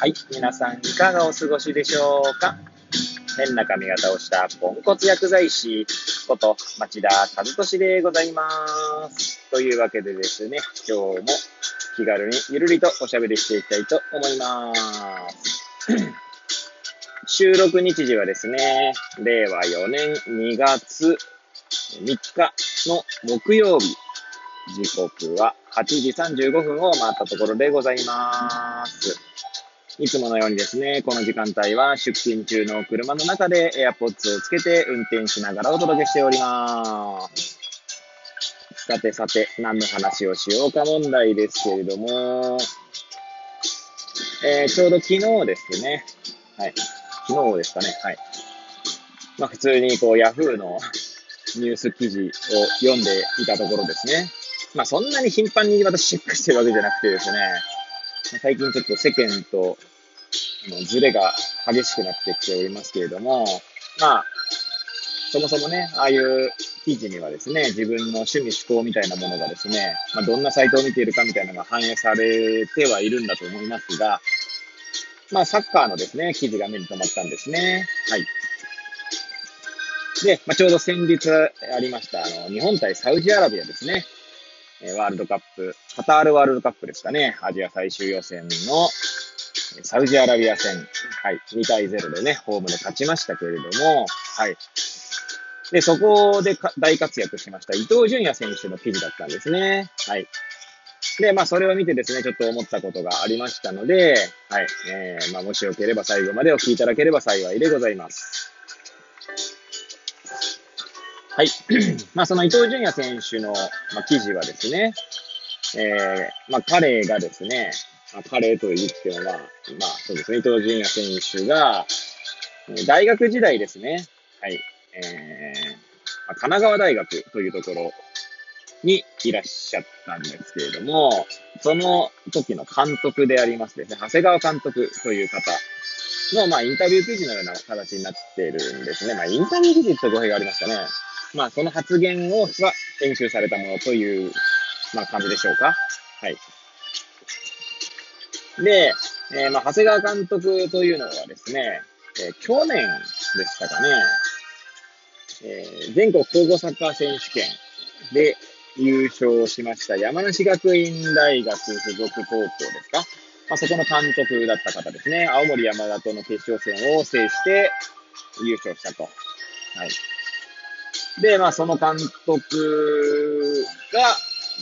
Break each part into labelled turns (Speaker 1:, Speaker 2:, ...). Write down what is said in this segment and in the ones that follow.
Speaker 1: はい。皆さん、いかがお過ごしでしょうか？変な髪型をしたポンコツ薬剤師こと町田和俊でございます。というわけでですね、今日も気軽にゆるりとおしゃべりしていきたいと思います。収録日時はですね、令和4年2月3日の木曜日、時刻は8時35分を回ったところでございます。いつものようにですね、この時間帯は出勤中の車の中で AirPods をつけて運転しながらお届けしております。さてさて、何の話をしようか問題ですけれども、えー、ちょうど昨日ですね、はい、昨日ですかね、はい。まあ普通にこう Yahoo のニュース記事を読んでいたところですね、まあそんなに頻繁に私チェックしてるわけじゃなくてですね、最近ちょっと世間とのズレが激しくなってきておりますけれども、まあ、そもそもね、ああいう記事にはですね、自分の趣味思考みたいなものがですね、まあ、どんなサイトを見ているかみたいなのが反映されてはいるんだと思いますが、まあ、サッカーのですね、記事が目に留まったんですね。はい。で、まあ、ちょうど先日ありました、あの、日本対サウジアラビアですね。ワールドカップ、カタールワールドカップですかね。アジア最終予選のサウジアラビア戦、はい、2対0でね、ホームで勝ちましたけれども、はい。で、そこで大活躍しました伊東純也選手の記事だったんですね。はい。で、まあ、それを見てですね、ちょっと思ったことがありましたので、はい。えー、まあ、もしよければ最後までお聞きいただければ幸いでございます。はい。まあ、その伊東純也選手の、まあ、記事はですね、えー、まあ、彼がですね、まあ、彼と言っても、まあ、まあ、そうですね、伊東純也選手が、大学時代ですね、はい、えー、まあ、神奈川大学というところにいらっしゃったんですけれども、その時の監督でありますですね、長谷川監督という方の、まあ、インタビュー記事のような形になっているんですね。まあ、インタビュー記事って語弊がありましたね？まあ、その発言を、は編集されたものという、まあ、感じでしょうか。はい。で、えー、まあ、長谷川監督というのはですね、えー、去年でしたかね、えー、全国高校サッカー選手権で優勝しました山梨学院大学附属高校ですか。まあ、そこの監督だった方ですね。青森山田との決勝戦を制して優勝したと。はい。で、まあ、その監督が、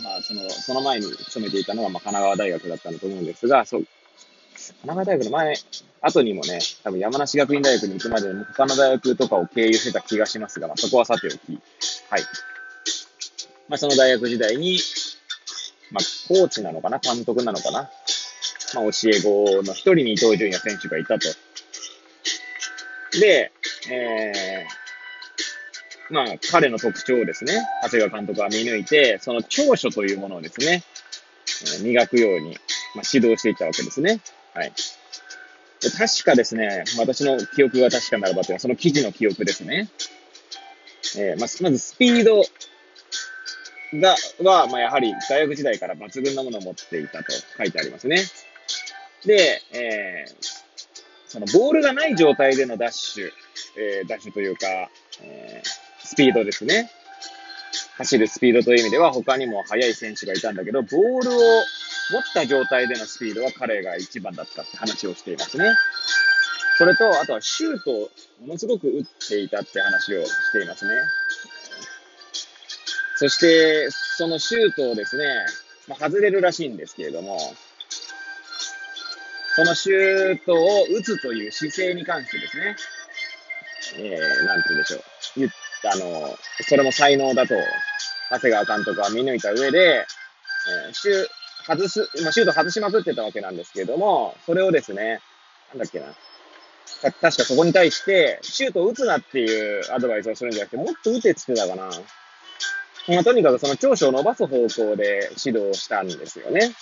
Speaker 1: まあ、その、その前に勤めていたのが、まあ、神奈川大学だったんだと思うんですが、そう、神奈川大学の前、後にもね、多分山梨学院大学に行くまでに他の大学とかを経由してた気がしますが、まあ、そこはさておき、はい。まあ、その大学時代に、まあ、コーチなのかな監督なのかなまあ、教え子の一人に伊藤純也選手がいたと。で、えー、まあ、彼の特徴をですね、長谷川監督は見抜いて、その長所というものをですね、磨くように、まあ、指導していったわけですね。はい。で確かですね、私の記憶が確かならばというのは、その記事の記憶ですね。えー、ま、まずスピードが、は、まあ、やはり大学時代から抜群のものを持っていたと書いてありますね。で、えー、そのボールがない状態でのダッシュ、えー、ダッシュというか、えー、スピードですね。走るスピードという意味では他にも速い選手がいたんだけど、ボールを持った状態でのスピードは彼が一番だったって話をしていますね。それと、あとはシュートをものすごく打っていたって話をしていますね。そして、そのシュートをですね、まあ、外れるらしいんですけれども、そのシュートを打つという姿勢に関してですね、えー、なんて言うんでしょう。あの、それも才能だと、長谷川監督は見抜いた上で、えー、シュ外す、まあ、シュート外しまくってたわけなんですけれども、それをですね、なんだっけな。確かそこに対して、シュートを打つなっていうアドバイスをするんじゃなくて、もっと打てって言ってたかな。まあ、とにかくその長所を伸ばす方向で指導したんですよね。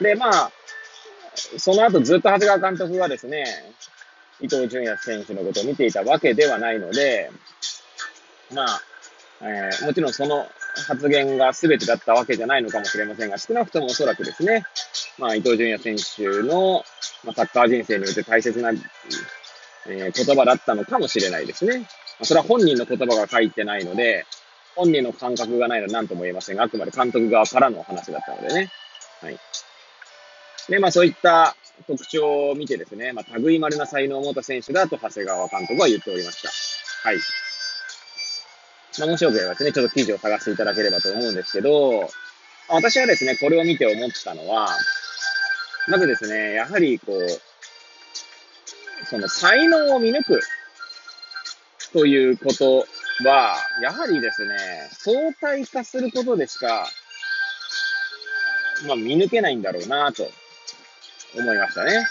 Speaker 1: で、まあ、その後ずっと長谷川監督がですね、伊藤純也選手のことを見ていたわけではないので、まあ、えー、もちろんその発言が全てだったわけじゃないのかもしれませんが、少なくともおそらくですね、まあ、伊藤純也選手の、まあ、サッカー人生において大切な、えー、言葉だったのかもしれないですね。まあ、それは本人の言葉が書いてないので、本人の感覚がないので何とも言えませんが、あくまで監督側からのお話だったのでね。はい。で、まあそういった特徴を見てですね、まあ類丸な才能を持った選手だと長谷川監督は言っておりました。はい。まあもしよければですね、ちょっと記事を探していただければと思うんですけど、私はですね、これを見て思ったのは、まずですね、やはりこう、その才能を見抜くということは、やはりですね、相対化することでしか、まあ見抜けないんだろうなと思いましたね。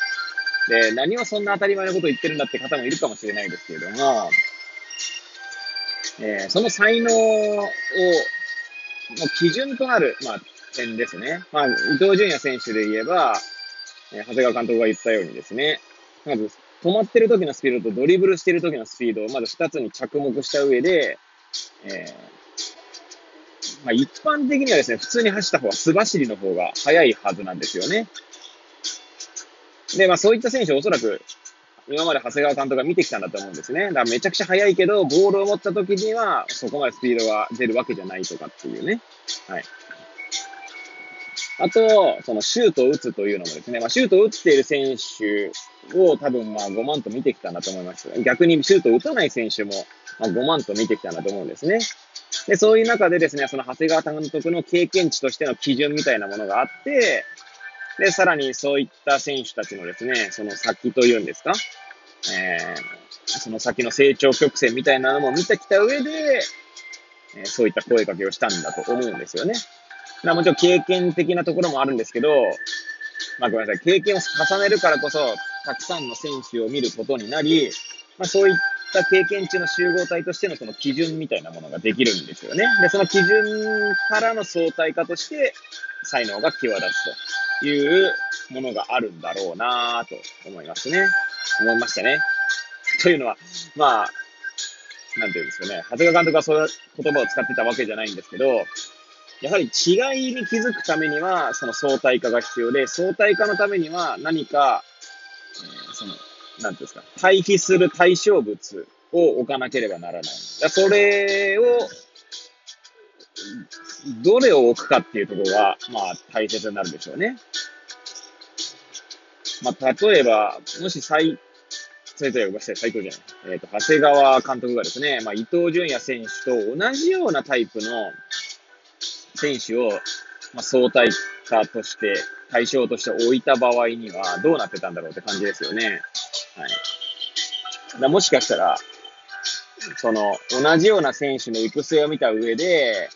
Speaker 1: で、何をそんな当たり前のことを言ってるんだって方もいるかもしれないですけれども、えー、その才能をの基準となる、まあ、点ですね。まあ、伊藤純也選手で言えば、えー、長谷川監督が言ったようにですね、まず、止まってる時のスピードとドリブルしてる時のスピードをまず二つに着目した上で、えー、まあ、一般的にはですね、普通に走った方が素走りの方が速いはずなんですよね。で、まあそういった選手おそらく今まで長谷川監督が見てきたんだと思うんですね。だからめちゃくちゃ速いけど、ボールを持った時には、そこまでスピードが出るわけじゃないとかっていうね。はい。あと、そのシュートを打つというのもですね、まあ、シュートを打っている選手を多分まあ5万と見てきたんだと思います。逆にシュートを打たない選手もまあ5万と見てきたんだと思うんですね。で、そういう中でですね、その長谷川監督の経験値としての基準みたいなものがあって、で、さらにそういった選手たちのですね、その先というんですか、えー、その先の成長曲線みたいなのも見てきた上で、え、そういった声かけをしたんだと思うんですよね。まもちろん経験的なところもあるんですけど、まあごめんなさい、経験を重ねるからこそ、たくさんの選手を見ることになり、まあそういった経験値の集合体としてのその基準みたいなものができるんですよね。で、その基準からの相対化として、才能が際立つと。いうものがあるんだろうなと思いますね。思いましたね。というのは、まあ、なんていうんですかね、長谷川監督はそういう言葉を使ってたわけじゃないんですけど、やはり違いに気づくためには、その相対化が必要で、相対化のためには何か、えー、その、なんていうんですか、対比する対象物を置かなければならない。だそれを、どれを置くかっていうところが、まあ、大切になるでしょうね。まあ、例えば、もし最、それとばして最高じゃない。えっ、ー、と、長谷川監督がですね、まあ、伊藤純也選手と同じようなタイプの選手を、まあ、相対化として、対象として置いた場合には、どうなってたんだろうって感じですよね。はい。だもしかしたら、その、同じような選手の育成を見た上で、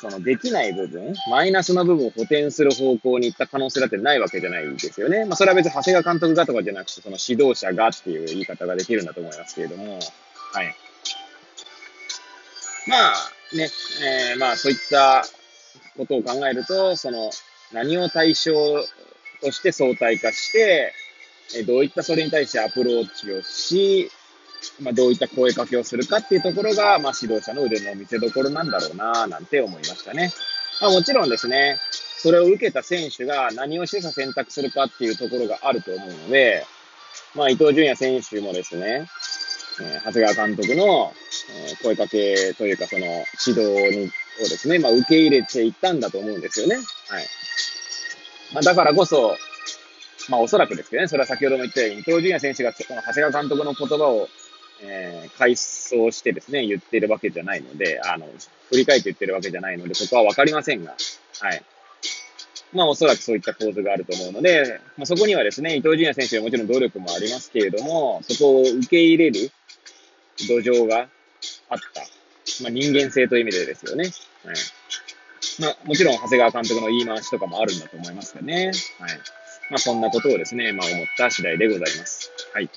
Speaker 1: そのできない部分、マイナスの部分を補填する方向に行った可能性だってないわけじゃないですよね。まあ、それは別に長谷川監督がとかじゃなくて、その指導者がっていう言い方ができるんだと思いますけれども、はい。まあ、ね、えー、まあ、そういったことを考えると、その、何を対象として相対化して、どういったそれに対してアプローチをし、まあ、どういった声かけをするかっていうところが、まあ、指導者の腕の見せ所なんだろうな、なんて思いましたね。まあ、もちろんですね、それを受けた選手が何をしてさ選択するかっていうところがあると思うので、まあ、伊藤純也選手もですね、えー、長谷川監督の、えー、声かけというか、その指導にをですね、まあ、受け入れていったんだと思うんですよね。はい。まあ、だからこそ、まあ、おそらくですけどね、それは先ほども言ったように、伊藤純也選手が、この長谷川監督の言葉をえー、回想してですね、言ってるわけじゃないので、あの、振り返って言ってるわけじゃないので、そこはわかりませんが、はい。まあ、おそらくそういった構図があると思うので、まあ、そこにはですね、伊藤純也選手はもちろん努力もありますけれども、そこを受け入れる土壌があった。まあ、人間性という意味でですよね。はい。まあ、もちろん、長谷川監督の言い回しとかもあるんだと思いますよね。はい。まあ、そんなことをですね、まあ、思った次第でございます。はい。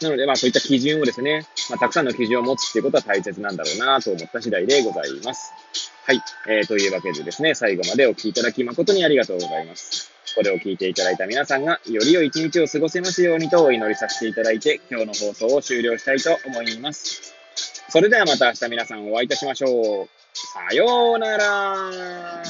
Speaker 1: なので、まあそういった基準をですね、まあたくさんの基準を持つっていうことは大切なんだろうなと思った次第でございます。はい。えー、というわけでですね、最後までお聴きいただき誠にありがとうございます。これを聞いていただいた皆さんが、より良い一日を過ごせますようにとお祈りさせていただいて、今日の放送を終了したいと思います。それではまた明日皆さんお会いいたしましょう。さようなら